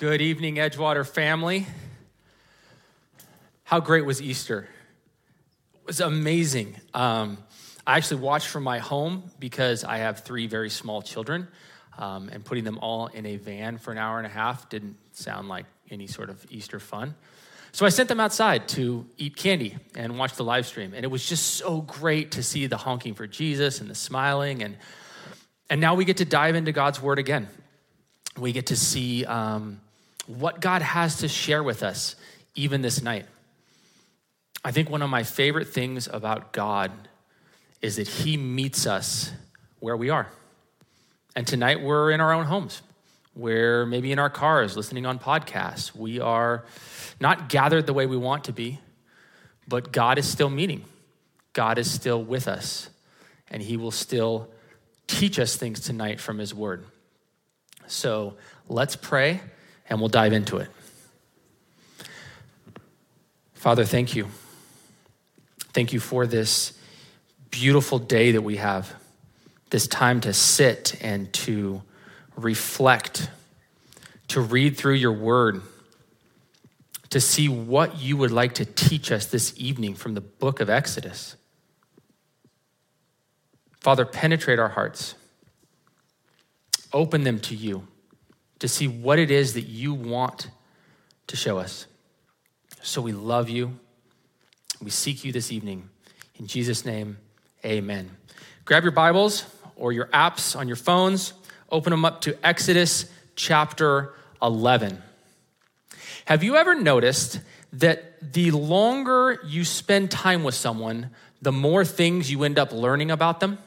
Good evening, Edgewater family. How great was Easter? It was amazing. Um, I actually watched from my home because I have three very small children, um, and putting them all in a van for an hour and a half didn't sound like any sort of Easter fun. So I sent them outside to eat candy and watch the live stream, and it was just so great to see the honking for Jesus and the smiling, and and now we get to dive into God's Word again. We get to see. Um, what God has to share with us even this night. I think one of my favorite things about God is that He meets us where we are. And tonight we're in our own homes. We're maybe in our cars listening on podcasts. We are not gathered the way we want to be, but God is still meeting. God is still with us, and He will still teach us things tonight from His Word. So let's pray and we'll dive into it. Father, thank you. Thank you for this beautiful day that we have, this time to sit and to reflect, to read through your word, to see what you would like to teach us this evening from the book of Exodus. Father, penetrate our hearts, open them to you to see what it is that you want to show us. So we love you. We seek you this evening. In Jesus' name, amen. Grab your Bibles or your apps on your phones, open them up to Exodus chapter 11. Have you ever noticed that the longer you spend time with someone, the more things you end up learning about them?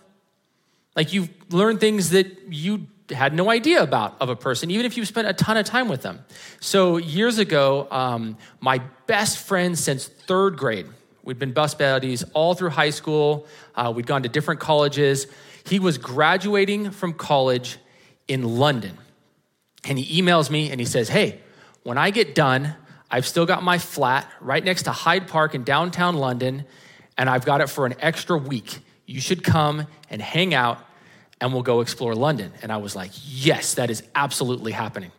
Like you learn things that you had no idea about of a person, even if you've spent a ton of time with them. So years ago, um, my best friend since third grade, we'd been bus buddies all through high school. Uh, we'd gone to different colleges. He was graduating from college in London. And he emails me and he says, Hey, when I get done, I've still got my flat right next to Hyde Park in downtown London, and I've got it for an extra week. You should come and hang out and we'll go explore London. And I was like, yes, that is absolutely happening.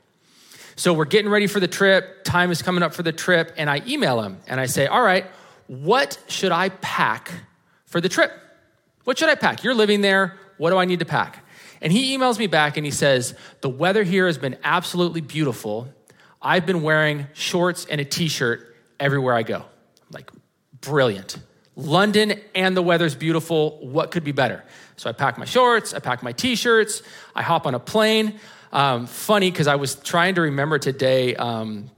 So we're getting ready for the trip. Time is coming up for the trip. And I email him and I say, all right, what should I pack for the trip? What should I pack? You're living there. What do I need to pack? And he emails me back and he says, the weather here has been absolutely beautiful. I've been wearing shorts and a t shirt everywhere I go. I'm like, brilliant. London and the weather's beautiful. What could be better? So I pack my shorts, I pack my t shirts, I hop on a plane. Um, funny because I was trying to remember today um,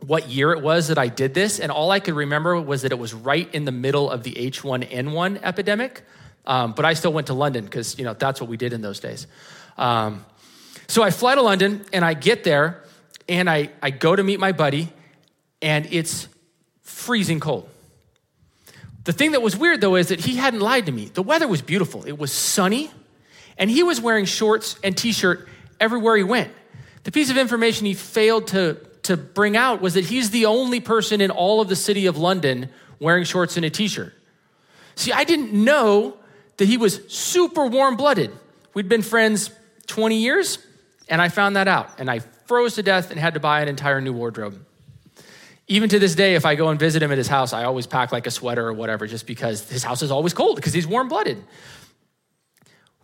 what year it was that I did this, and all I could remember was that it was right in the middle of the H1N1 epidemic. Um, but I still went to London because you know that's what we did in those days. Um, so I fly to London and I get there and I, I go to meet my buddy, and it's freezing cold. The thing that was weird though is that he hadn't lied to me. The weather was beautiful, it was sunny, and he was wearing shorts and t shirt everywhere he went. The piece of information he failed to, to bring out was that he's the only person in all of the city of London wearing shorts and a t shirt. See, I didn't know that he was super warm blooded. We'd been friends 20 years, and I found that out, and I froze to death and had to buy an entire new wardrobe. Even to this day, if I go and visit him at his house, I always pack like a sweater or whatever, just because his house is always cold because he's warm blooded.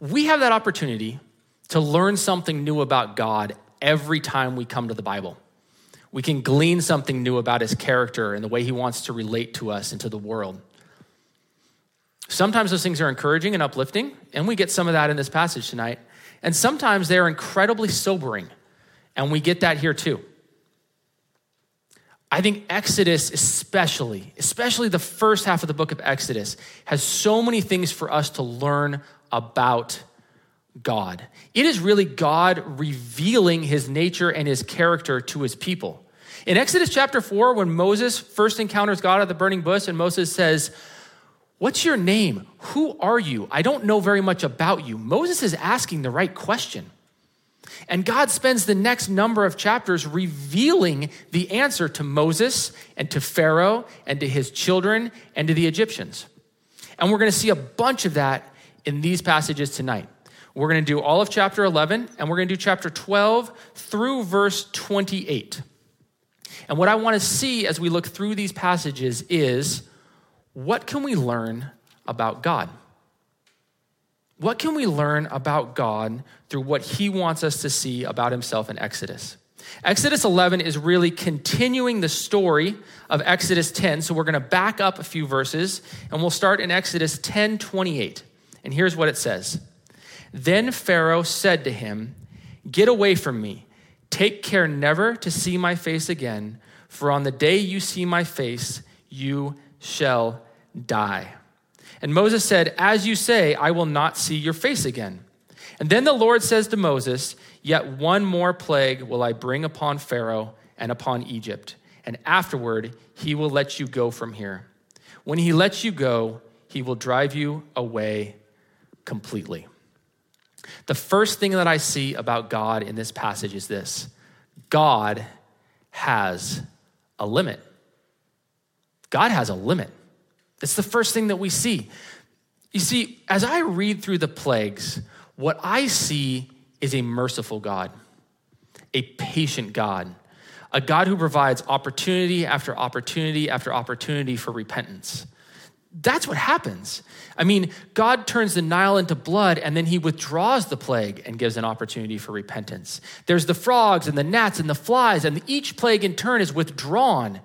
We have that opportunity to learn something new about God every time we come to the Bible. We can glean something new about his character and the way he wants to relate to us and to the world. Sometimes those things are encouraging and uplifting, and we get some of that in this passage tonight. And sometimes they're incredibly sobering, and we get that here too. I think Exodus, especially, especially the first half of the book of Exodus, has so many things for us to learn about God. It is really God revealing his nature and his character to his people. In Exodus chapter 4, when Moses first encounters God at the burning bush, and Moses says, What's your name? Who are you? I don't know very much about you. Moses is asking the right question. And God spends the next number of chapters revealing the answer to Moses and to Pharaoh and to his children and to the Egyptians. And we're going to see a bunch of that in these passages tonight. We're going to do all of chapter 11, and we're going to do chapter 12 through verse 28. And what I want to see as we look through these passages is what can we learn about God? What can we learn about God through what he wants us to see about himself in Exodus? Exodus 11 is really continuing the story of Exodus 10. So we're going to back up a few verses and we'll start in Exodus 10 28. And here's what it says Then Pharaoh said to him, Get away from me. Take care never to see my face again, for on the day you see my face, you shall die. And Moses said, As you say, I will not see your face again. And then the Lord says to Moses, Yet one more plague will I bring upon Pharaoh and upon Egypt, and afterward he will let you go from here. When he lets you go, he will drive you away completely. The first thing that I see about God in this passage is this God has a limit. God has a limit. It's the first thing that we see. You see, as I read through the plagues, what I see is a merciful God, a patient God, a God who provides opportunity after opportunity after opportunity for repentance. That's what happens. I mean, God turns the Nile into blood and then he withdraws the plague and gives an opportunity for repentance. There's the frogs and the gnats and the flies, and each plague in turn is withdrawn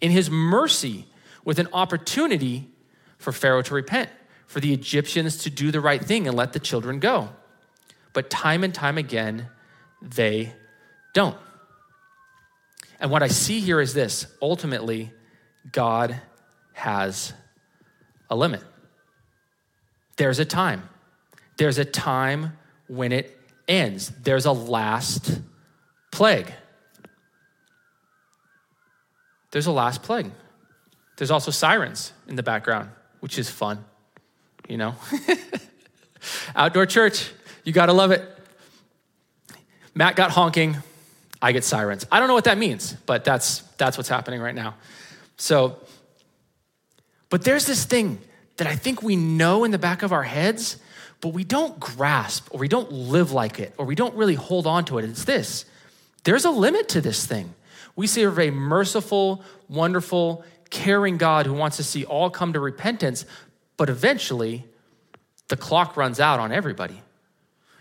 in his mercy with an opportunity for Pharaoh to repent, for the Egyptians to do the right thing and let the children go. But time and time again, they don't. And what I see here is this ultimately, God has a limit. There's a time. There's a time when it ends. There's a last plague. There's a last plague. There's also sirens in the background, which is fun, you know? Outdoor church, you gotta love it. Matt got honking, I get sirens. I don't know what that means, but that's, that's what's happening right now. So, but there's this thing that I think we know in the back of our heads, but we don't grasp or we don't live like it or we don't really hold on to it. It's this there's a limit to this thing. We serve a merciful, wonderful, caring God who wants to see all come to repentance, but eventually the clock runs out on everybody.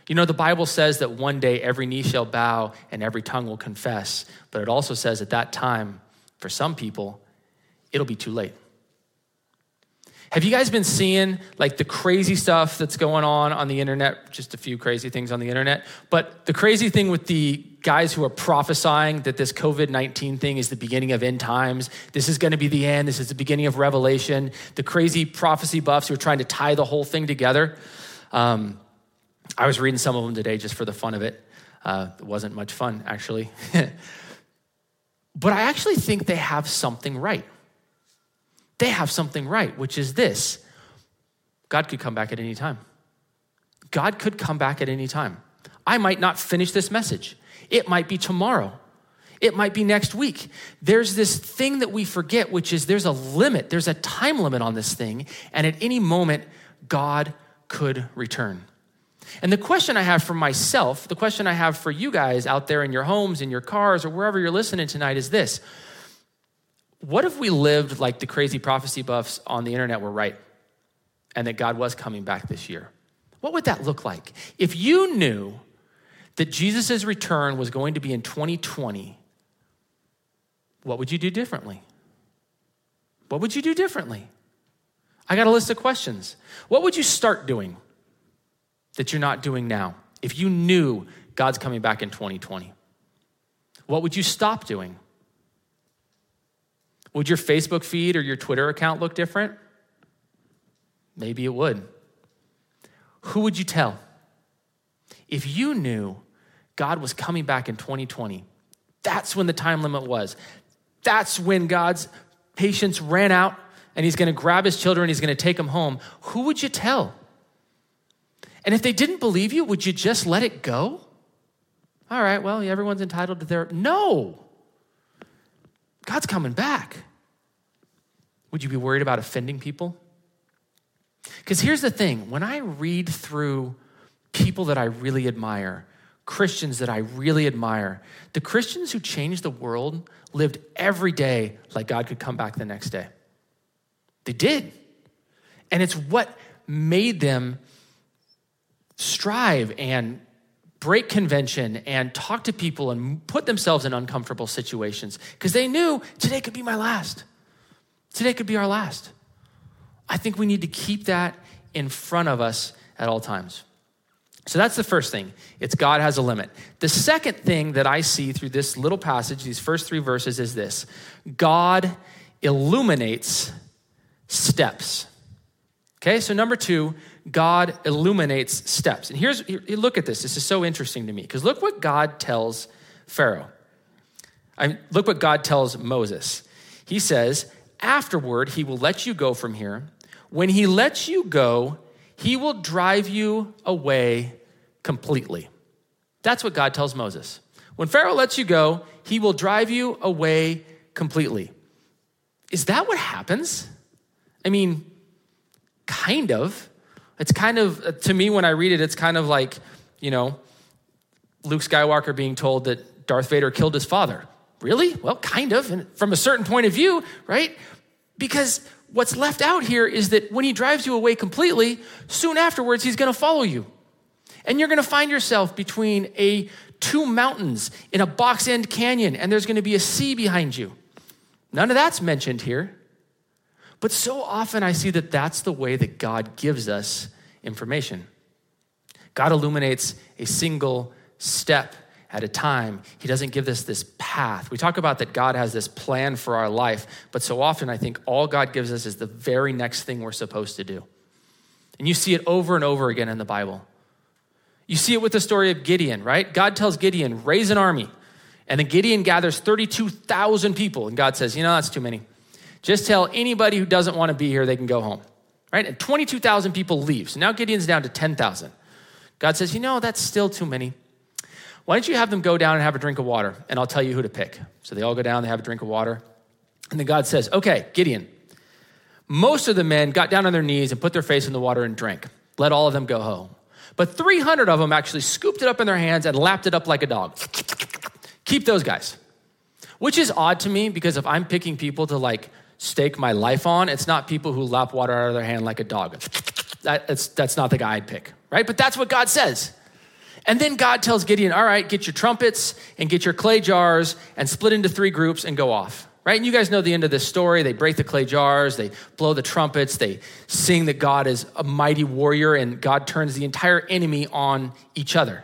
You know, the Bible says that one day every knee shall bow and every tongue will confess, but it also says at that time, for some people, it'll be too late. Have you guys been seeing like the crazy stuff that's going on on the internet? Just a few crazy things on the internet. But the crazy thing with the guys who are prophesying that this COVID 19 thing is the beginning of end times, this is going to be the end, this is the beginning of Revelation, the crazy prophecy buffs who are trying to tie the whole thing together. Um, I was reading some of them today just for the fun of it. Uh, it wasn't much fun, actually. but I actually think they have something right they have something right, which is this God could come back at any time. God could come back at any time. I might not finish this message, it might be tomorrow. It might be next week. There's this thing that we forget, which is there's a limit, there's a time limit on this thing, and at any moment, God could return. And the question I have for myself, the question I have for you guys out there in your homes, in your cars, or wherever you're listening tonight is this what if we lived like the crazy prophecy buffs on the internet were right and that God was coming back this year? What would that look like? If you knew that Jesus' return was going to be in 2020, what would you do differently? What would you do differently? I got a list of questions. What would you start doing that you're not doing now if you knew God's coming back in 2020? What would you stop doing? Would your Facebook feed or your Twitter account look different? Maybe it would. Who would you tell? If you knew God was coming back in 2020, that's when the time limit was. That's when God's patience ran out and he's going to grab his children, he's going to take them home. Who would you tell? And if they didn't believe you, would you just let it go? All right, well, everyone's entitled to their. No! God's coming back. Would you be worried about offending people? Because here's the thing when I read through people that I really admire, Christians that I really admire. The Christians who changed the world lived every day like God could come back the next day. They did. And it's what made them strive and break convention and talk to people and put themselves in uncomfortable situations because they knew today could be my last. Today could be our last. I think we need to keep that in front of us at all times. So that's the first thing. It's God has a limit. The second thing that I see through this little passage, these first three verses, is this God illuminates steps. Okay, so number two, God illuminates steps. And here's, look at this. This is so interesting to me because look what God tells Pharaoh. I, look what God tells Moses. He says, Afterward, he will let you go from here. When he lets you go, he will drive you away completely. That's what God tells Moses. When Pharaoh lets you go, he will drive you away completely. Is that what happens? I mean, kind of. It's kind of, uh, to me, when I read it, it's kind of like, you know, Luke Skywalker being told that Darth Vader killed his father. Really? Well, kind of, and from a certain point of view, right? Because what's left out here is that when he drives you away completely, soon afterwards, he's going to follow you. And you're going to find yourself between a two mountains in a box end canyon, and there's going to be a sea behind you. None of that's mentioned here. But so often I see that that's the way that God gives us information. God illuminates a single step at a time. He doesn't give us this path. We talk about that God has this plan for our life, but so often I think all God gives us is the very next thing we're supposed to do. And you see it over and over again in the Bible. You see it with the story of Gideon, right? God tells Gideon, raise an army. And then Gideon gathers 32,000 people. And God says, you know, that's too many. Just tell anybody who doesn't want to be here they can go home, right? And 22,000 people leave. So now Gideon's down to 10,000. God says, you know, that's still too many. Why don't you have them go down and have a drink of water, and I'll tell you who to pick. So they all go down, they have a drink of water. And then God says, okay, Gideon, most of the men got down on their knees and put their face in the water and drank. Let all of them go home. But 300 of them actually scooped it up in their hands and lapped it up like a dog. Keep those guys. Which is odd to me because if I'm picking people to like stake my life on, it's not people who lap water out of their hand like a dog. That, that's, that's not the guy I'd pick, right? But that's what God says. And then God tells Gideon, all right, get your trumpets and get your clay jars and split into three groups and go off right? And you guys know the end of this story. They break the clay jars, they blow the trumpets, they sing that God is a mighty warrior, and God turns the entire enemy on each other.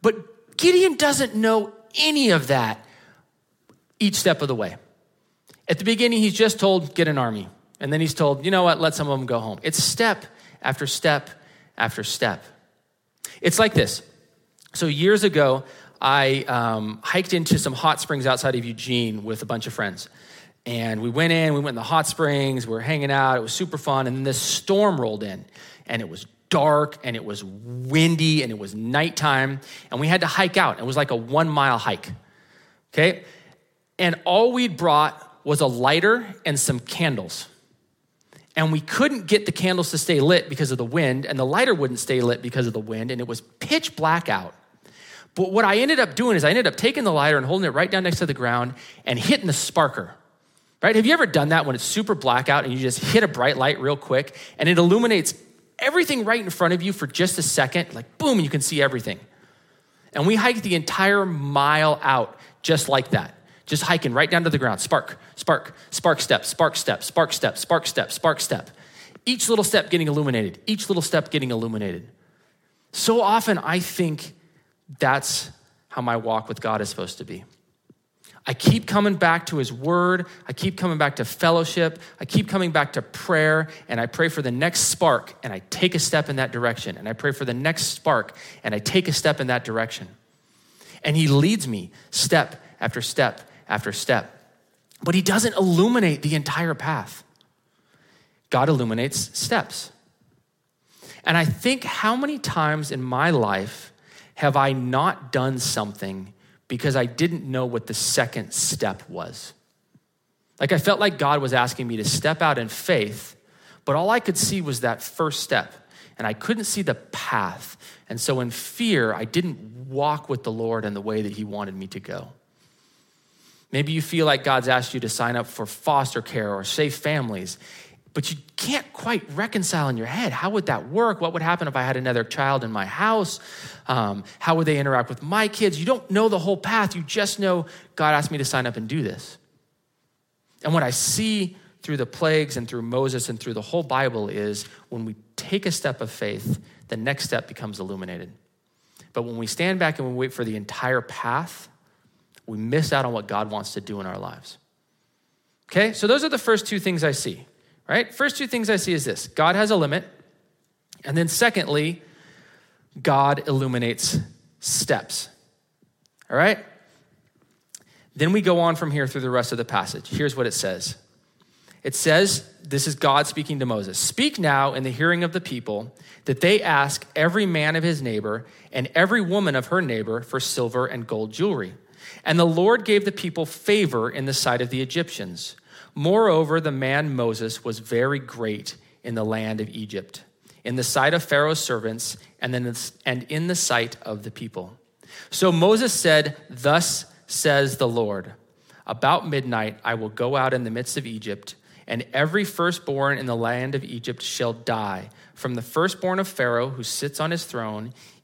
But Gideon doesn't know any of that each step of the way. At the beginning, he's just told, get an army. And then he's told, you know what, let some of them go home. It's step after step after step. It's like this. So, years ago, I um, hiked into some hot springs outside of Eugene with a bunch of friends. And we went in, we went in the hot springs, we were hanging out, it was super fun. And then this storm rolled in, and it was dark, and it was windy, and it was nighttime, and we had to hike out. It was like a one mile hike, okay? And all we'd brought was a lighter and some candles. And we couldn't get the candles to stay lit because of the wind, and the lighter wouldn't stay lit because of the wind, and it was pitch black out. But what I ended up doing is I ended up taking the lighter and holding it right down next to the ground and hitting the sparker. Right? Have you ever done that when it's super blackout and you just hit a bright light real quick and it illuminates everything right in front of you for just a second? Like, boom, you can see everything. And we hiked the entire mile out just like that. Just hiking right down to the ground. Spark, spark, spark step, spark step, spark step, spark step, spark step. Each little step getting illuminated, each little step getting illuminated. So often I think that's how my walk with God is supposed to be. I keep coming back to His Word. I keep coming back to fellowship. I keep coming back to prayer. And I pray for the next spark and I take a step in that direction. And I pray for the next spark and I take a step in that direction. And He leads me step after step after step. But He doesn't illuminate the entire path, God illuminates steps. And I think how many times in my life have I not done something because I didn't know what the second step was? Like I felt like God was asking me to step out in faith, but all I could see was that first step. and I couldn't see the path. And so, in fear, I didn't walk with the Lord in the way that He wanted me to go. Maybe you feel like God's asked you to sign up for foster care or safe families, but you can't quite reconcile in your head how would that work? What would happen if I had another child in my house? Um, how would they interact with my kids? You don't know the whole path. You just know God asked me to sign up and do this. And what I see through the plagues and through Moses and through the whole Bible is when we take a step of faith, the next step becomes illuminated. But when we stand back and we wait for the entire path, we miss out on what God wants to do in our lives. Okay, so those are the first two things I see, right? First two things I see is this God has a limit. And then, secondly, God illuminates steps. All right? Then we go on from here through the rest of the passage. Here's what it says it says, This is God speaking to Moses Speak now in the hearing of the people that they ask every man of his neighbor and every woman of her neighbor for silver and gold jewelry. And the Lord gave the people favor in the sight of the Egyptians. Moreover, the man Moses was very great in the land of Egypt, in the sight of Pharaoh's servants, and, and in the sight of the people. So Moses said, Thus says the Lord About midnight I will go out in the midst of Egypt and every firstborn in the land of Egypt shall die, from the firstborn of Pharaoh who sits on his throne,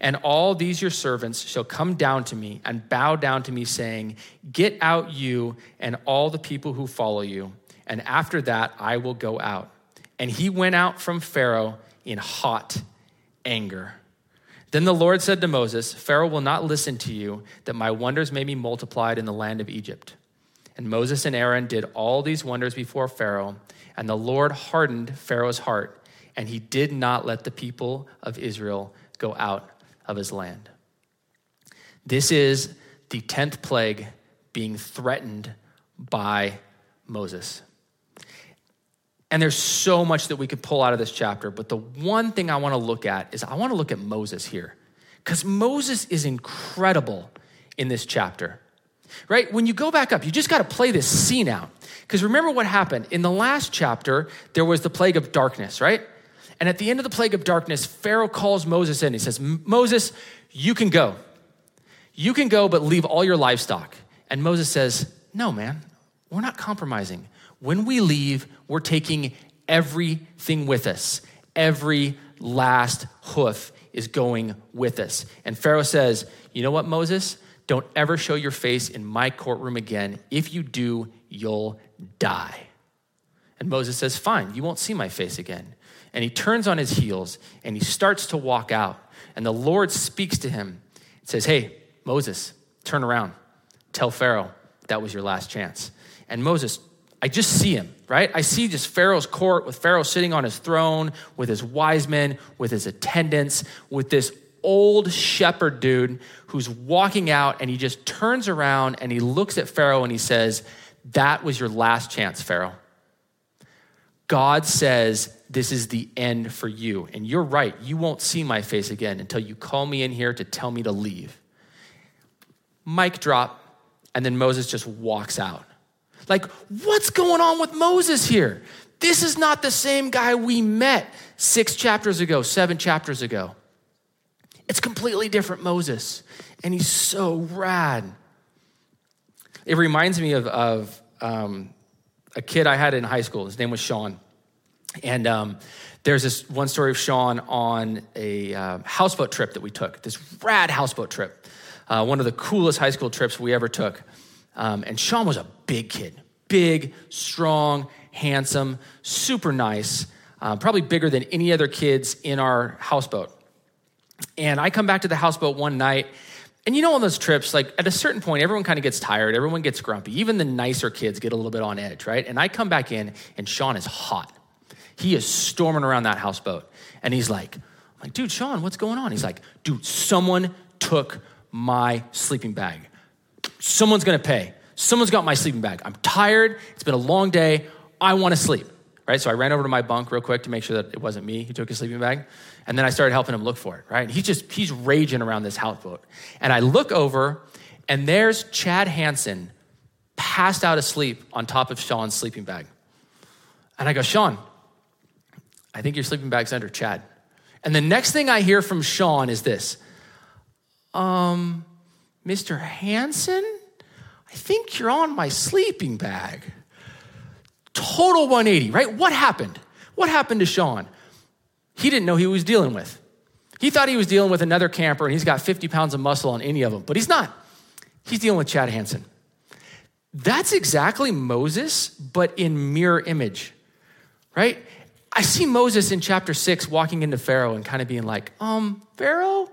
And all these your servants shall come down to me and bow down to me, saying, Get out, you and all the people who follow you. And after that, I will go out. And he went out from Pharaoh in hot anger. Then the Lord said to Moses, Pharaoh will not listen to you, that my wonders may be multiplied in the land of Egypt. And Moses and Aaron did all these wonders before Pharaoh, and the Lord hardened Pharaoh's heart and he did not let the people of Israel go out of his land. This is the 10th plague being threatened by Moses. And there's so much that we could pull out of this chapter, but the one thing I want to look at is I want to look at Moses here. Because Moses is incredible in this chapter. Right? When you go back up, you just got to play this scene out. Because remember what happened. In the last chapter, there was the plague of darkness, right? And at the end of the plague of darkness, Pharaoh calls Moses in. He says, Moses, you can go. You can go, but leave all your livestock. And Moses says, No, man, we're not compromising. When we leave, we're taking everything with us. Every last hoof is going with us. And Pharaoh says, You know what, Moses? Don't ever show your face in my courtroom again. If you do, you'll die. And Moses says, Fine, you won't see my face again and he turns on his heels and he starts to walk out. And the Lord speaks to him and says, Hey, Moses, turn around. Tell Pharaoh that was your last chance. And Moses, I just see him, right? I see just Pharaoh's court with Pharaoh sitting on his throne, with his wise men, with his attendants, with this old shepherd dude who's walking out and he just turns around and he looks at Pharaoh and he says, That was your last chance, Pharaoh. God says, This is the end for you. And you're right, you won't see my face again until you call me in here to tell me to leave. Mic drop, and then Moses just walks out. Like, what's going on with Moses here? This is not the same guy we met six chapters ago, seven chapters ago. It's completely different Moses, and he's so rad. It reminds me of, of um, a kid I had in high school. His name was Sean. And um, there's this one story of Sean on a uh, houseboat trip that we took, this rad houseboat trip, uh, one of the coolest high school trips we ever took. Um, and Sean was a big kid, big, strong, handsome, super nice, uh, probably bigger than any other kids in our houseboat. And I come back to the houseboat one night, and you know, on those trips, like at a certain point, everyone kind of gets tired, everyone gets grumpy. Even the nicer kids get a little bit on edge, right? And I come back in, and Sean is hot. He is storming around that houseboat. And he's like, I'm like, dude, Sean, what's going on? He's like, dude, someone took my sleeping bag. Someone's gonna pay. Someone's got my sleeping bag. I'm tired. It's been a long day. I wanna sleep. Right? So I ran over to my bunk real quick to make sure that it wasn't me who took his sleeping bag. And then I started helping him look for it, right? He's just, he's raging around this houseboat. And I look over, and there's Chad Hansen passed out asleep on top of Sean's sleeping bag. And I go, Sean, I think your sleeping bag's under Chad. And the next thing I hear from Sean is this Um, Mr. Hansen, I think you're on my sleeping bag. Total 180, right? What happened? What happened to Sean? He didn't know he was dealing with. He thought he was dealing with another camper and he's got 50 pounds of muscle on any of them, but he's not. He's dealing with Chad Hansen. That's exactly Moses, but in mirror image, right? I see Moses in chapter six walking into Pharaoh and kind of being like, um, Pharaoh,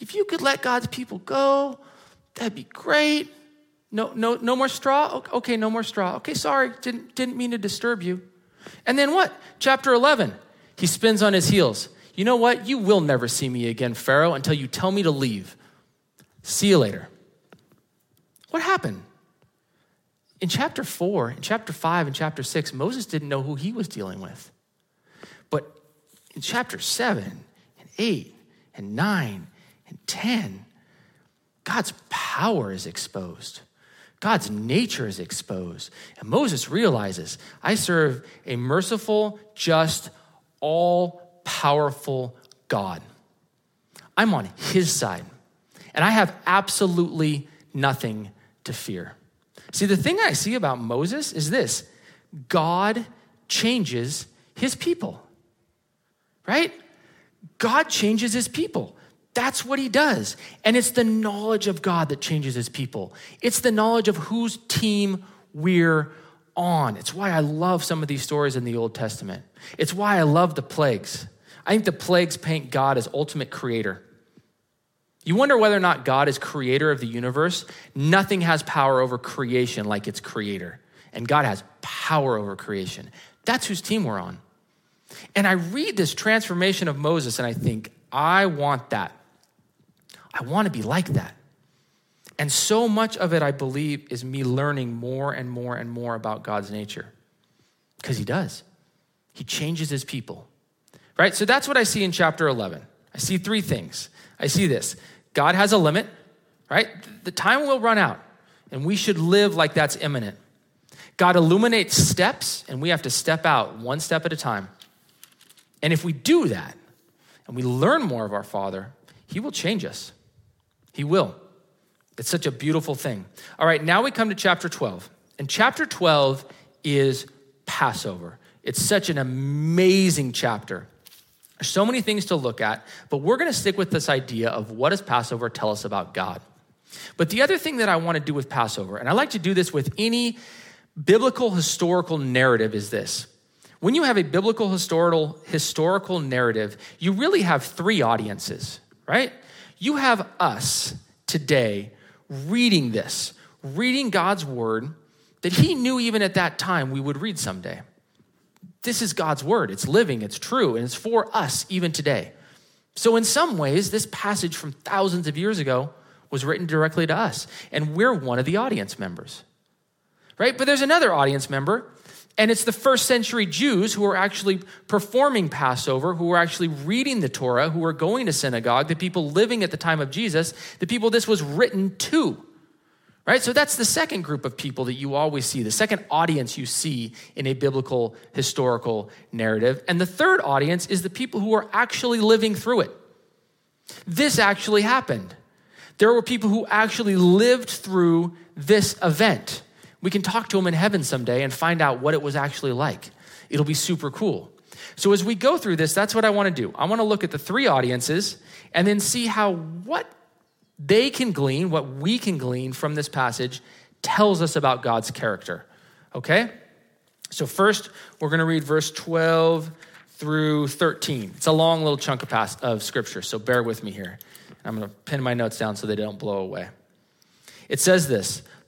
if you could let God's people go, that'd be great. No, no, no more straw? Okay, no more straw. Okay, sorry, didn't, didn't mean to disturb you. And then what? Chapter 11, he spins on his heels. You know what? You will never see me again, Pharaoh, until you tell me to leave. See you later. What happened? In chapter 4, in chapter 5, and chapter 6, Moses didn't know who he was dealing with. In chapter 7, and 8, and 9, and 10, God's power is exposed. God's nature is exposed. And Moses realizes I serve a merciful, just, all powerful God. I'm on his side, and I have absolutely nothing to fear. See, the thing I see about Moses is this God changes his people, right? God changes his people. That's what he does. And it's the knowledge of God that changes his people. It's the knowledge of whose team we're on. It's why I love some of these stories in the Old Testament. It's why I love the plagues. I think the plagues paint God as ultimate creator. You wonder whether or not God is creator of the universe. Nothing has power over creation like its creator. And God has power over creation. That's whose team we're on. And I read this transformation of Moses and I think, I want that. I want to be like that. And so much of it, I believe, is me learning more and more and more about God's nature. Because He does. He changes His people. Right? So that's what I see in chapter 11. I see three things. I see this God has a limit, right? The time will run out, and we should live like that's imminent. God illuminates steps, and we have to step out one step at a time. And if we do that, and we learn more of our Father, He will change us. He will. It's such a beautiful thing. All right, now we come to chapter 12. And chapter 12 is Passover. It's such an amazing chapter. There's so many things to look at, but we're going to stick with this idea of what does Passover tell us about God? But the other thing that I want to do with Passover, and I like to do this with any biblical historical narrative, is this. When you have a biblical historical, historical narrative, you really have three audiences, right? You have us today reading this, reading God's word that He knew even at that time we would read someday. This is God's word. It's living, it's true, and it's for us even today. So, in some ways, this passage from thousands of years ago was written directly to us, and we're one of the audience members, right? But there's another audience member and it's the first century Jews who are actually performing Passover, who are actually reading the Torah, who are going to synagogue, the people living at the time of Jesus, the people this was written to. Right? So that's the second group of people that you always see, the second audience you see in a biblical historical narrative. And the third audience is the people who are actually living through it. This actually happened. There were people who actually lived through this event. We can talk to him in heaven someday and find out what it was actually like. It'll be super cool. So as we go through this, that's what I want to do. I want to look at the three audiences and then see how what they can glean, what we can glean from this passage tells us about God's character. Okay? So first, we're going to read verse 12 through 13. It's a long little chunk of, of scripture, so bear with me here. I'm going to pin my notes down so they don't blow away. It says this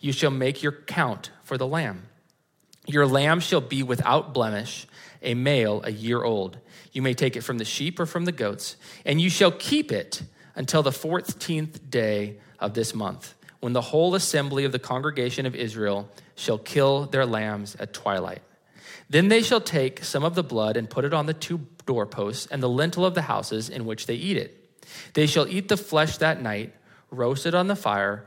you shall make your count for the lamb. Your lamb shall be without blemish, a male a year old. You may take it from the sheep or from the goats, and you shall keep it until the fourteenth day of this month, when the whole assembly of the congregation of Israel shall kill their lambs at twilight. Then they shall take some of the blood and put it on the two doorposts and the lintel of the houses in which they eat it. They shall eat the flesh that night, roasted on the fire,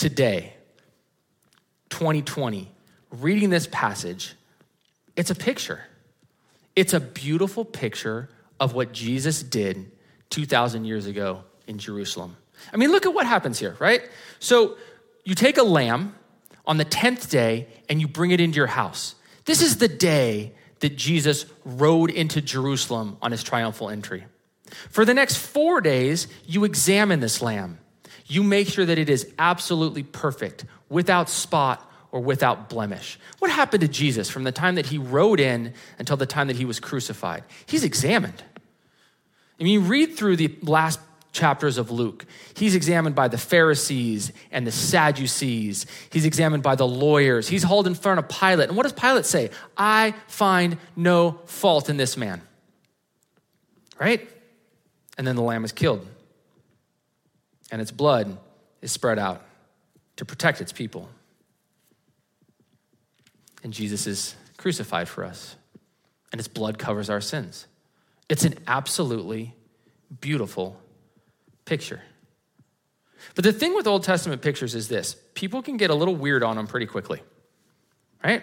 today, 2020, reading this passage, it's a picture. It's a beautiful picture of what Jesus did 2,000 years ago in Jerusalem. I mean, look at what happens here, right? So you take a lamb on the 10th day and you bring it into your house. This is the day that Jesus rode into Jerusalem on his triumphal entry. For the next four days, you examine this lamb. You make sure that it is absolutely perfect, without spot or without blemish. What happened to Jesus from the time that he rode in until the time that he was crucified? He's examined. I mean, read through the last chapters of Luke. He's examined by the Pharisees and the Sadducees. He's examined by the lawyers. He's hauled in front of Pilate. And what does Pilate say? I find no fault in this man. Right? And then the lamb is killed. And its blood is spread out to protect its people. And Jesus is crucified for us. And its blood covers our sins. It's an absolutely beautiful picture. But the thing with Old Testament pictures is this people can get a little weird on them pretty quickly, right?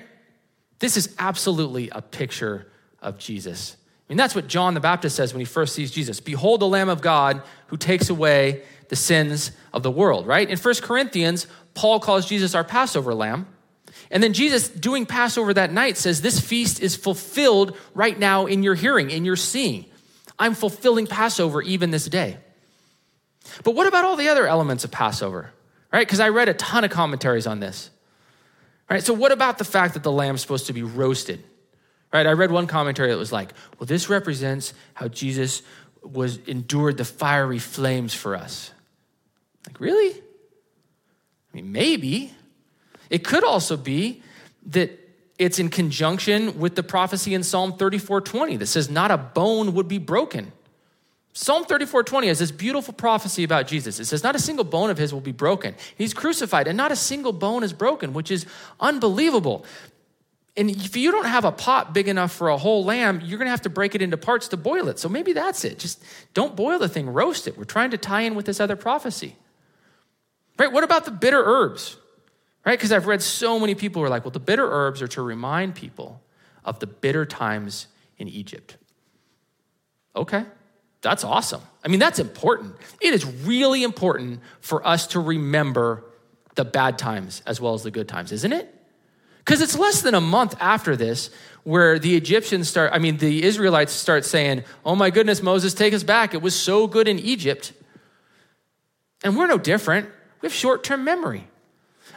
This is absolutely a picture of Jesus. I mean, that's what John the Baptist says when he first sees Jesus Behold, the Lamb of God who takes away the sins of the world, right? In 1 Corinthians, Paul calls Jesus our Passover lamb. And then Jesus, doing Passover that night, says, This feast is fulfilled right now in your hearing, in your seeing. I'm fulfilling Passover even this day. But what about all the other elements of Passover? Right? Because I read a ton of commentaries on this. Right? So what about the fact that the lamb's supposed to be roasted? Right? I read one commentary that was like, well, this represents how Jesus was endured the fiery flames for us. Like, really? I mean, maybe. It could also be that it's in conjunction with the prophecy in Psalm 34:20 that says, Not a bone would be broken. Psalm 34 20 has this beautiful prophecy about Jesus. It says, Not a single bone of his will be broken. He's crucified, and not a single bone is broken, which is unbelievable. And if you don't have a pot big enough for a whole lamb, you're going to have to break it into parts to boil it. So maybe that's it. Just don't boil the thing, roast it. We're trying to tie in with this other prophecy. Right? What about the bitter herbs? Right? Because I've read so many people who are like, well, the bitter herbs are to remind people of the bitter times in Egypt. Okay. That's awesome. I mean, that's important. It is really important for us to remember the bad times as well as the good times, isn't it? Because it's less than a month after this where the Egyptians start, I mean, the Israelites start saying, Oh my goodness, Moses, take us back. It was so good in Egypt. And we're no different. We have short term memory.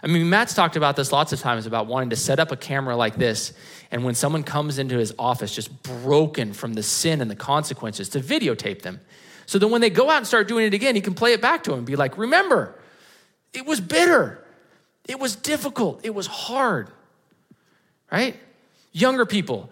I mean, Matt's talked about this lots of times about wanting to set up a camera like this and when someone comes into his office just broken from the sin and the consequences to videotape them. So that when they go out and start doing it again, he can play it back to him and be like, remember, it was bitter. It was difficult, it was hard, right? Younger people,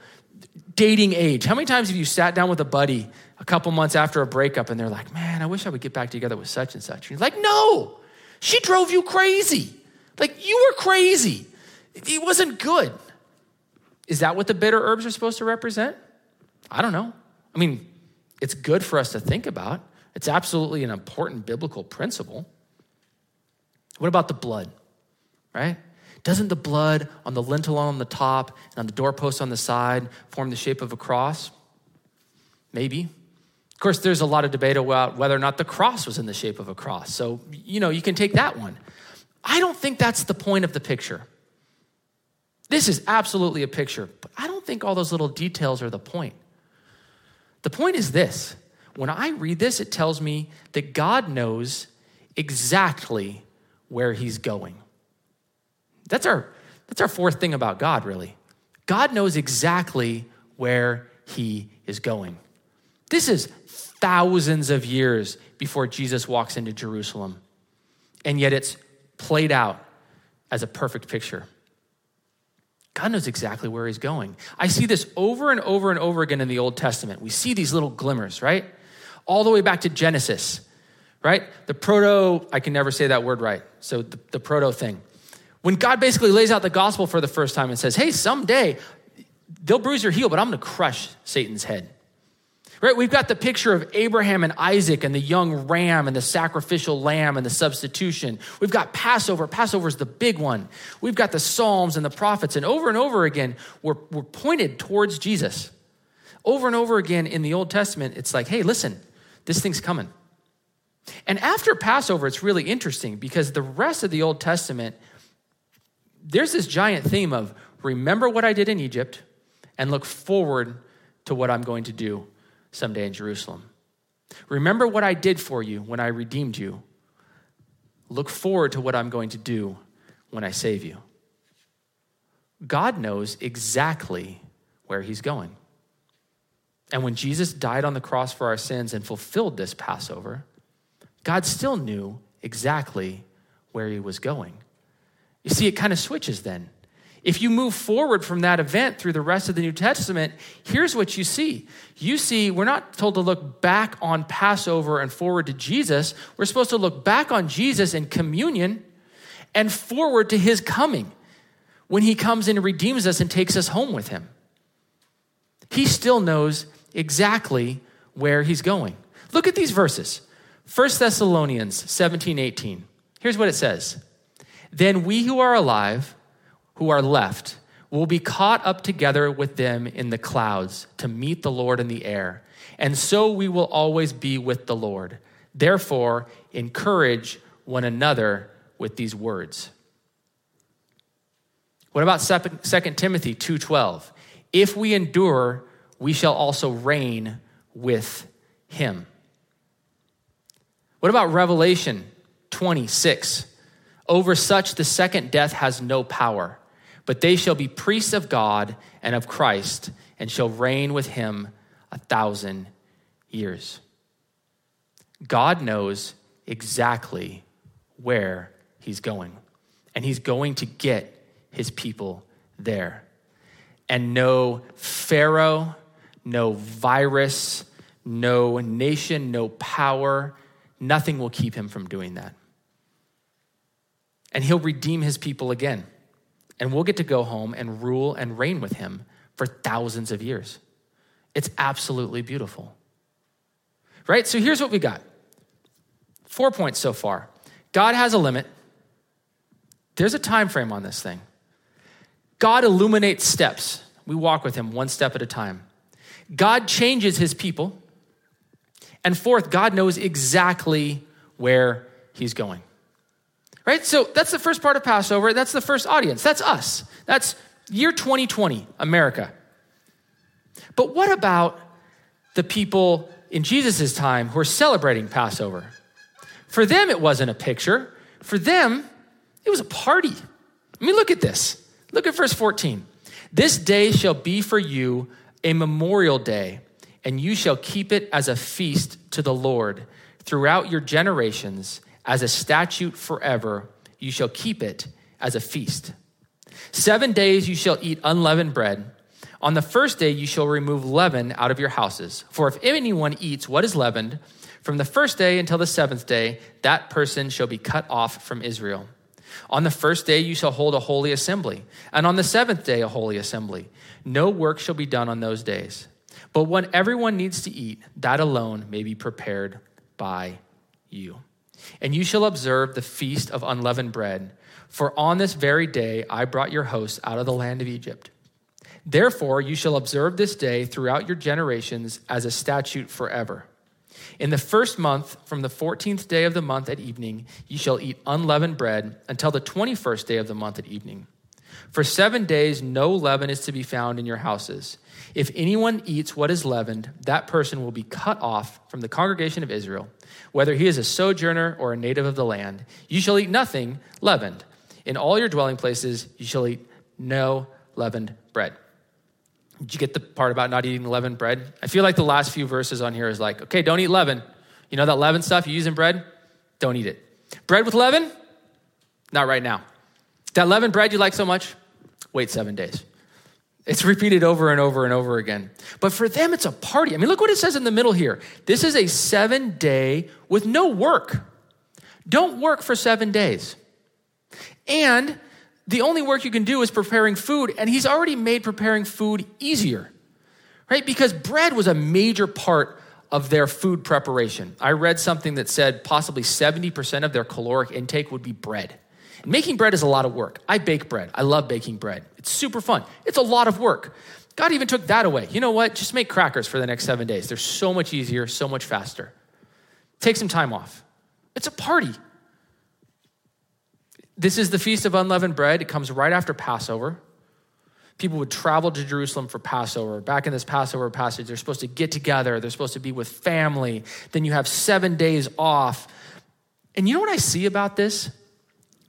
dating age. How many times have you sat down with a buddy a couple months after a breakup and they're like, man, I wish I would get back together with such and such? And you're like, no, she drove you crazy. Like, you were crazy. It wasn't good. Is that what the bitter herbs are supposed to represent? I don't know. I mean, it's good for us to think about. It's absolutely an important biblical principle. What about the blood, right? Doesn't the blood on the lintel on the top and on the doorpost on the side form the shape of a cross? Maybe. Of course, there's a lot of debate about whether or not the cross was in the shape of a cross. So, you know, you can take that one. I don't think that's the point of the picture. This is absolutely a picture, but I don't think all those little details are the point. The point is this when I read this, it tells me that God knows exactly where He's going. That's our, that's our fourth thing about God, really. God knows exactly where He is going. This is thousands of years before Jesus walks into Jerusalem, and yet it's played out as a perfect picture. God knows exactly where he's going. I see this over and over and over again in the Old Testament. We see these little glimmers, right? All the way back to Genesis, right? The proto, I can never say that word right. So the, the proto thing. When God basically lays out the gospel for the first time and says, hey, someday they'll bruise your heel, but I'm going to crush Satan's head. Right? We've got the picture of Abraham and Isaac and the young ram and the sacrificial lamb and the substitution. We've got Passover. Passover is the big one. We've got the Psalms and the prophets. And over and over again, we're, we're pointed towards Jesus. Over and over again in the Old Testament, it's like, hey, listen, this thing's coming. And after Passover, it's really interesting because the rest of the Old Testament, there's this giant theme of remember what I did in Egypt and look forward to what I'm going to do someday in Jerusalem. Remember what I did for you when I redeemed you. Look forward to what I'm going to do when I save you. God knows exactly where he's going. And when Jesus died on the cross for our sins and fulfilled this Passover, God still knew exactly where he was going. You see, it kind of switches then. If you move forward from that event through the rest of the New Testament, here's what you see. You see, we're not told to look back on Passover and forward to Jesus. We're supposed to look back on Jesus in communion and forward to his coming when he comes and redeems us and takes us home with him. He still knows exactly where he's going. Look at these verses 1 Thessalonians 17 18. Here's what it says Then we who are alive, who are left will be caught up together with them in the clouds to meet the Lord in the air. And so we will always be with the Lord. Therefore, encourage one another with these words. What about 2 Timothy 2:12? If we endure, we shall also reign with him. What about Revelation 26? Over such the second death has no power but they shall be priests of God and of Christ, and shall reign with him a thousand years. God knows exactly where he's going, and he's going to get his people there. And no Pharaoh, no virus, no nation, no power, nothing will keep him from doing that. And he'll redeem his people again and we'll get to go home and rule and reign with him for thousands of years. It's absolutely beautiful. Right? So here's what we got. Four points so far. God has a limit. There's a time frame on this thing. God illuminates steps. We walk with him one step at a time. God changes his people. And fourth, God knows exactly where he's going. Right? So that's the first part of Passover. That's the first audience. That's us. That's year 2020, America. But what about the people in Jesus' time who are celebrating Passover? For them, it wasn't a picture. For them, it was a party. I mean, look at this. Look at verse 14. This day shall be for you a memorial day, and you shall keep it as a feast to the Lord throughout your generations as a statute forever. You shall keep it as a feast. Seven days you shall eat unleavened bread. On the first day you shall remove leaven out of your houses. For if anyone eats what is leavened, from the first day until the seventh day, that person shall be cut off from Israel. On the first day you shall hold a holy assembly, and on the seventh day a holy assembly. No work shall be done on those days. But what everyone needs to eat, that alone may be prepared by you. And you shall observe the feast of unleavened bread, for on this very day I brought your hosts out of the land of Egypt. Therefore, you shall observe this day throughout your generations as a statute forever. In the first month, from the 14th day of the month at evening, you shall eat unleavened bread until the 21st day of the month at evening. For seven days, no leaven is to be found in your houses. If anyone eats what is leavened, that person will be cut off from the congregation of Israel, whether he is a sojourner or a native of the land. You shall eat nothing leavened. In all your dwelling places, you shall eat no leavened bread. Did you get the part about not eating leavened bread? I feel like the last few verses on here is like, okay, don't eat leaven. You know that leaven stuff you use in bread? Don't eat it. Bread with leaven? Not right now. That leavened bread you like so much? Wait seven days. It's repeated over and over and over again. But for them, it's a party. I mean, look what it says in the middle here. This is a seven day with no work. Don't work for seven days. And the only work you can do is preparing food, and he's already made preparing food easier, right? Because bread was a major part of their food preparation. I read something that said possibly 70% of their caloric intake would be bread. Making bread is a lot of work. I bake bread. I love baking bread. It's super fun. It's a lot of work. God even took that away. You know what? Just make crackers for the next seven days. They're so much easier, so much faster. Take some time off. It's a party. This is the Feast of Unleavened Bread. It comes right after Passover. People would travel to Jerusalem for Passover. Back in this Passover passage, they're supposed to get together, they're supposed to be with family. Then you have seven days off. And you know what I see about this?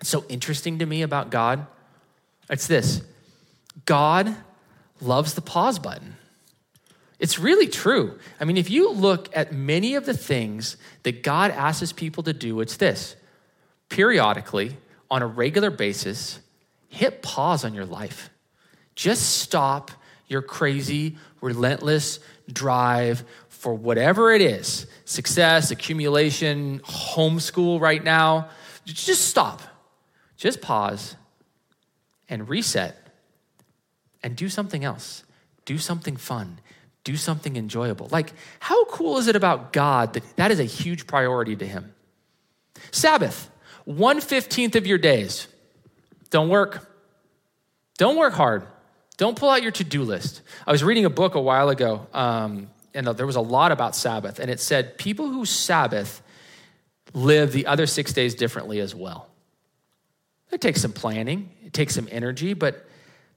So interesting to me about God. It's this God loves the pause button. It's really true. I mean, if you look at many of the things that God asks people to do, it's this periodically, on a regular basis, hit pause on your life. Just stop your crazy, relentless drive for whatever it is success, accumulation, homeschool right now. Just stop. Just pause and reset and do something else. Do something fun. Do something enjoyable. Like, how cool is it about God that that is a huge priority to Him? Sabbath. One fifteenth of your days. Don't work. Don't work hard. Don't pull out your to do list. I was reading a book a while ago, um, and there was a lot about Sabbath, and it said people who Sabbath live the other six days differently as well. It takes some planning, it takes some energy, but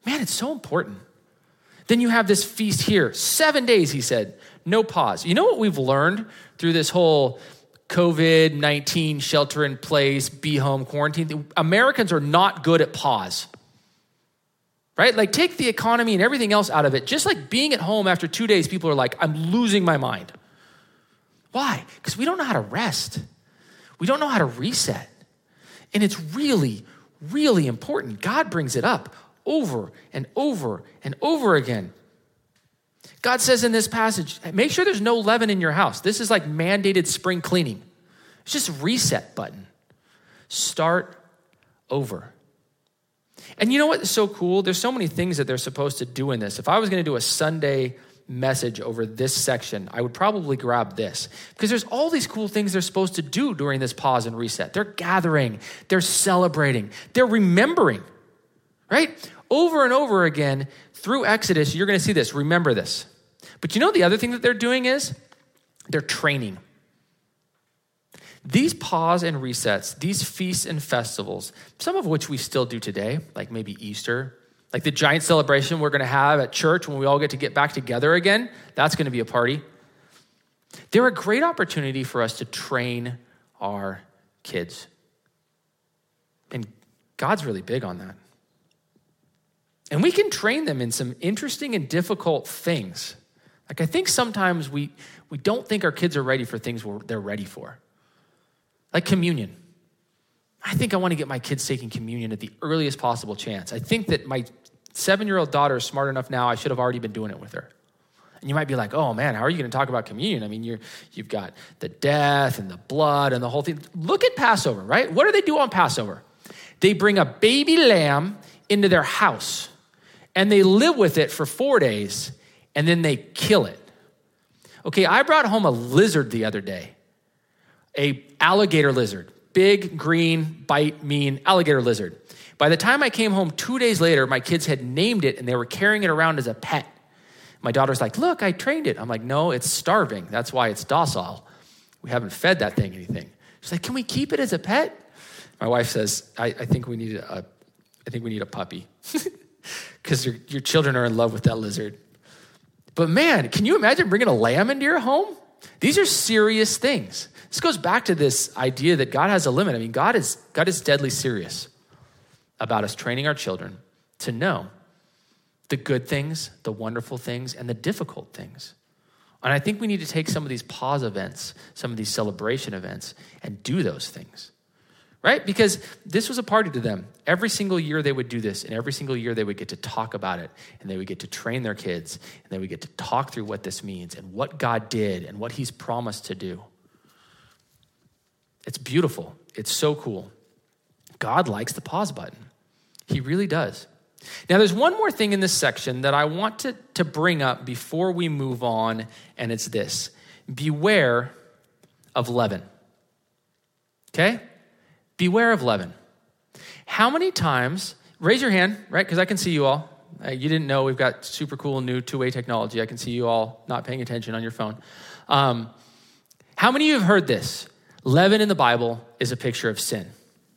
man, it's so important. Then you have this feast here, seven days, he said, no pause. You know what we've learned through this whole COVID 19 shelter in place, be home, quarantine. Americans are not good at pause. Right? Like, take the economy and everything else out of it. Just like being at home after two days, people are like, I'm losing my mind. Why? Because we don't know how to rest, we don't know how to reset. And it's really, really important. God brings it up over and over and over again. God says in this passage, make sure there's no leaven in your house. This is like mandated spring cleaning. It's just reset button. Start over. And you know what's so cool? There's so many things that they're supposed to do in this. If I was going to do a Sunday message over this section, I would probably grab this because there's all these cool things they're supposed to do during this pause and reset. They're gathering, they're celebrating, they're remembering, right? Over and over again through Exodus, you're going to see this. Remember this. But you know the other thing that they're doing is they're training. These pause and resets, these feasts and festivals, some of which we still do today, like maybe Easter, like the giant celebration we're going to have at church when we all get to get back together again, that's going to be a party. They're a great opportunity for us to train our kids. And God's really big on that. And we can train them in some interesting and difficult things. Like, I think sometimes we, we don't think our kids are ready for things they're ready for, like communion. I think I want to get my kids taking communion at the earliest possible chance. I think that my seven year old daughter is smart enough now, I should have already been doing it with her. And you might be like, oh man, how are you going to talk about communion? I mean, you're, you've got the death and the blood and the whole thing. Look at Passover, right? What do they do on Passover? They bring a baby lamb into their house and they live with it for four days and then they kill it. Okay, I brought home a lizard the other day, a alligator lizard, big, green, bite, mean alligator lizard. By the time I came home two days later, my kids had named it and they were carrying it around as a pet. My daughter's like, Look, I trained it. I'm like, No, it's starving. That's why it's docile. We haven't fed that thing anything. She's like, Can we keep it as a pet? My wife says, I, I think we need a, I think we need a puppy because your, your children are in love with that lizard. But man, can you imagine bringing a lamb into your home? These are serious things. This goes back to this idea that God has a limit. I mean, God is, God is deadly serious about us training our children to know the good things, the wonderful things, and the difficult things. And I think we need to take some of these pause events, some of these celebration events, and do those things right? Because this was a party to them. Every single year they would do this, and every single year they would get to talk about it, and they would get to train their kids, and they would get to talk through what this means and what God did and what He's promised to do. It's beautiful. It's so cool. God likes the pause button. He really does. Now, there's one more thing in this section that I want to, to bring up before we move on, and it's this beware of leaven. Okay? beware of leaven. How many times, raise your hand, right? Because I can see you all. Uh, you didn't know we've got super cool new two way technology. I can see you all not paying attention on your phone. Um, how many of you have heard this? Leaven in the Bible is a picture of sin.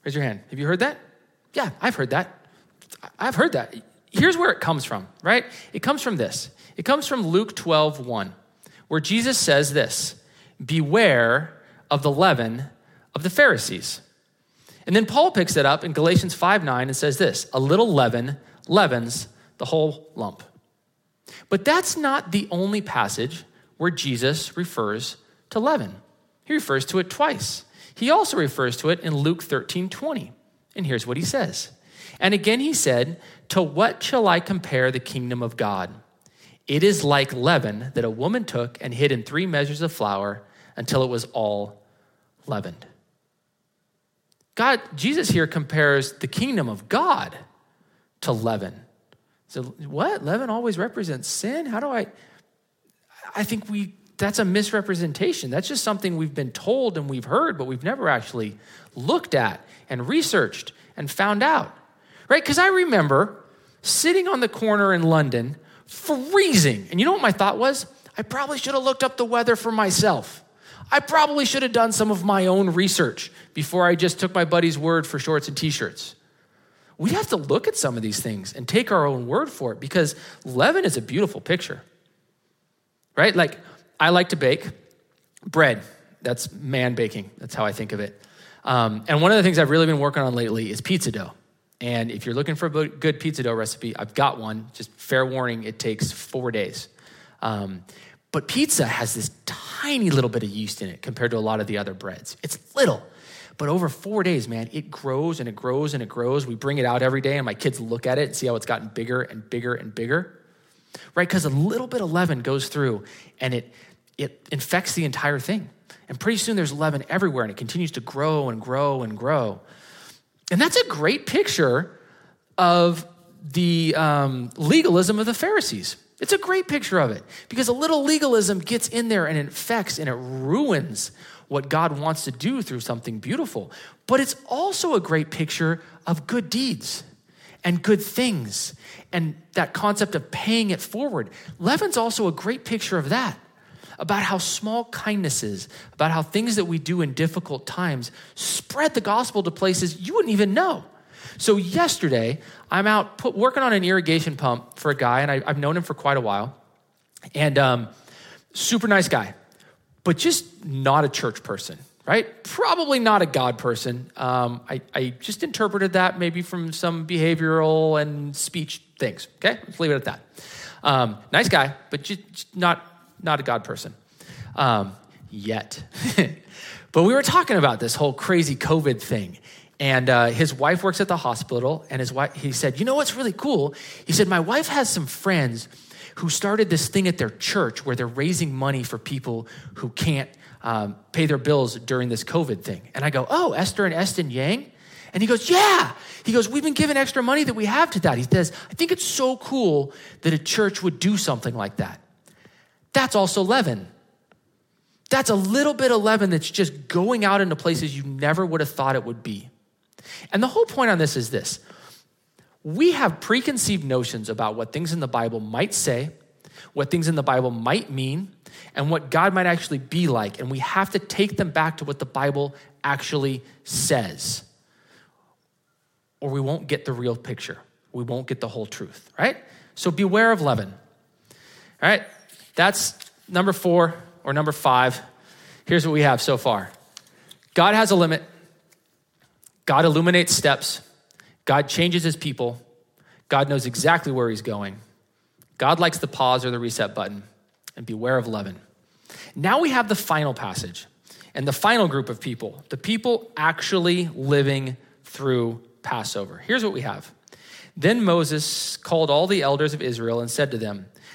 Raise your hand. Have you heard that? Yeah, I've heard that. I've heard that. Here's where it comes from, right? It comes from this. It comes from Luke 12, 1, where Jesus says this Beware of the leaven of the Pharisees. And then Paul picks it up in Galatians 5 9 and says this a little leaven leavens the whole lump. But that's not the only passage where Jesus refers to leaven. He refers to it twice. He also refers to it in Luke 13 20. And here's what he says. And again he said, To what shall I compare the kingdom of God? It is like leaven that a woman took and hid in three measures of flour until it was all leavened. God, Jesus here compares the kingdom of God to leaven. So what? Leaven always represents sin? How do I I think we that's a misrepresentation. That's just something we've been told and we've heard, but we've never actually looked at and researched and found out. Right? Because I remember sitting on the corner in London, freezing. And you know what my thought was? I probably should have looked up the weather for myself. I probably should have done some of my own research before I just took my buddy's word for shorts and t shirts. We have to look at some of these things and take our own word for it because leaven is a beautiful picture, right? Like, I like to bake bread. That's man baking. That's how I think of it. Um, and one of the things I've really been working on lately is pizza dough. And if you're looking for a good pizza dough recipe, I've got one. Just fair warning, it takes four days. Um, but pizza has this tiny little bit of yeast in it compared to a lot of the other breads. It's little. But over four days, man, it grows and it grows and it grows. We bring it out every day, and my kids look at it and see how it's gotten bigger and bigger and bigger. Right? Because a little bit of leaven goes through and it, it infects the entire thing. And pretty soon there's leaven everywhere and it continues to grow and grow and grow. And that's a great picture of the um, legalism of the Pharisees. It's a great picture of it because a little legalism gets in there and infects and it ruins what God wants to do through something beautiful. But it's also a great picture of good deeds and good things and that concept of paying it forward. Leaven's also a great picture of that about how small kindnesses, about how things that we do in difficult times spread the gospel to places you wouldn't even know. So yesterday, I'm out put, working on an irrigation pump for a guy, and I, have known him for quite a while, and um, super nice guy, but just not a church person, right? Probably not a God person. Um, I, I just interpreted that maybe from some behavioral and speech things. Okay, let's leave it at that. Um, nice guy, but just not not a God person um, yet. but we were talking about this whole crazy COVID thing, And uh, his wife works at the hospital, and his wife, he said, You know what's really cool? He said, My wife has some friends who started this thing at their church where they're raising money for people who can't um, pay their bills during this COVID thing. And I go, Oh, Esther and Eston Yang? And he goes, Yeah. He goes, We've been given extra money that we have to that. He says, I think it's so cool that a church would do something like that. That's also leaven. That's a little bit of leaven that's just going out into places you never would have thought it would be. And the whole point on this is this we have preconceived notions about what things in the Bible might say, what things in the Bible might mean, and what God might actually be like. And we have to take them back to what the Bible actually says, or we won't get the real picture. We won't get the whole truth, right? So beware of leaven. All right, that's number four or number five. Here's what we have so far God has a limit. God illuminates steps. God changes his people. God knows exactly where he's going. God likes the pause or the reset button. And beware of leaven. Now we have the final passage and the final group of people, the people actually living through Passover. Here's what we have. Then Moses called all the elders of Israel and said to them,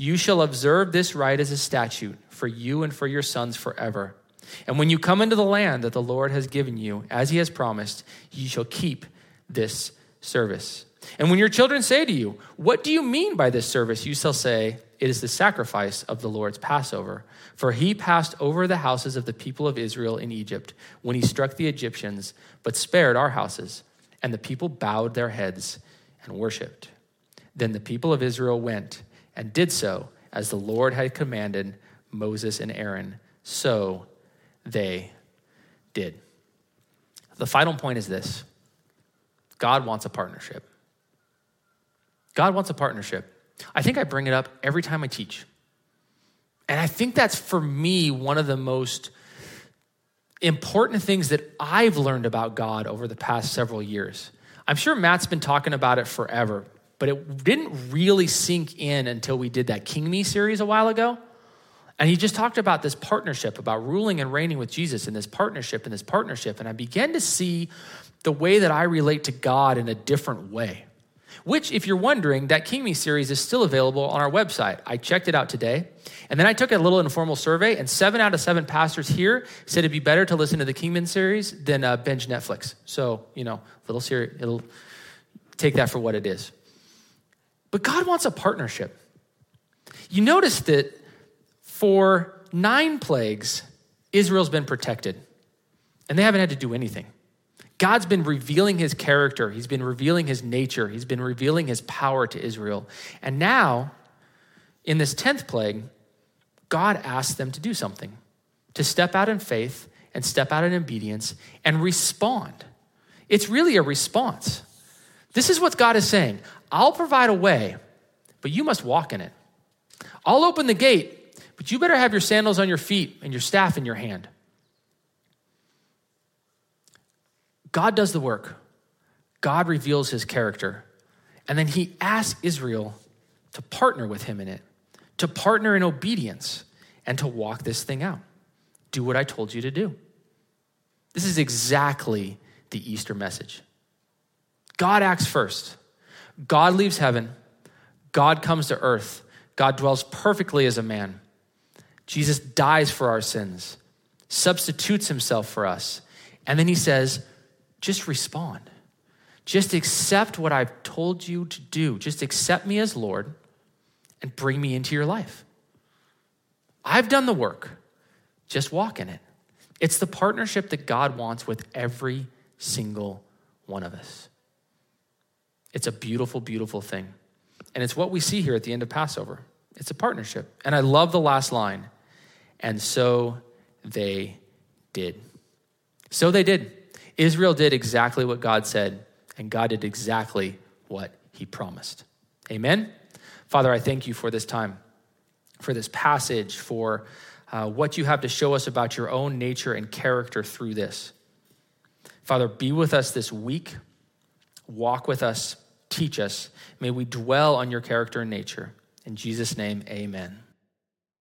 You shall observe this rite as a statute for you and for your sons forever and when you come into the land that the Lord has given you, as he has promised, you shall keep this service. And when your children say to you, What do you mean by this service? you shall say, It is the sacrifice of the Lord's Passover. For he passed over the houses of the people of Israel in Egypt when he struck the Egyptians, but spared our houses. And the people bowed their heads and worshiped. Then the people of Israel went and did so as the Lord had commanded Moses and Aaron. So they did. The final point is this God wants a partnership. God wants a partnership. I think I bring it up every time I teach. And I think that's for me one of the most important things that I've learned about God over the past several years. I'm sure Matt's been talking about it forever, but it didn't really sink in until we did that King Me series a while ago. And he just talked about this partnership, about ruling and reigning with Jesus in this partnership and this partnership. And I began to see the way that I relate to God in a different way. Which, if you're wondering, that King Me series is still available on our website. I checked it out today. And then I took a little informal survey, and seven out of seven pastors here said it'd be better to listen to the King Me series than uh, binge Netflix. So, you know, little series, it'll take that for what it is. But God wants a partnership. You notice that for nine plagues, Israel's been protected, and they haven't had to do anything. God's been revealing his character, he's been revealing his nature, he's been revealing his power to Israel. And now, in this 10th plague, God asks them to do something, to step out in faith and step out in obedience and respond. It's really a response. This is what God is saying I'll provide a way, but you must walk in it. I'll open the gate, but you better have your sandals on your feet and your staff in your hand. God does the work, God reveals his character, and then he asks Israel to partner with him in it, to partner in obedience, and to walk this thing out. Do what I told you to do. This is exactly the Easter message. God acts first. God leaves heaven. God comes to earth. God dwells perfectly as a man. Jesus dies for our sins, substitutes himself for us. And then he says, just respond. Just accept what I've told you to do. Just accept me as Lord and bring me into your life. I've done the work. Just walk in it. It's the partnership that God wants with every single one of us. It's a beautiful, beautiful thing. And it's what we see here at the end of Passover. It's a partnership. And I love the last line. And so they did. So they did. Israel did exactly what God said, and God did exactly what he promised. Amen? Father, I thank you for this time, for this passage, for uh, what you have to show us about your own nature and character through this. Father, be with us this week. Walk with us, teach us. May we dwell on your character and nature. In Jesus' name, amen.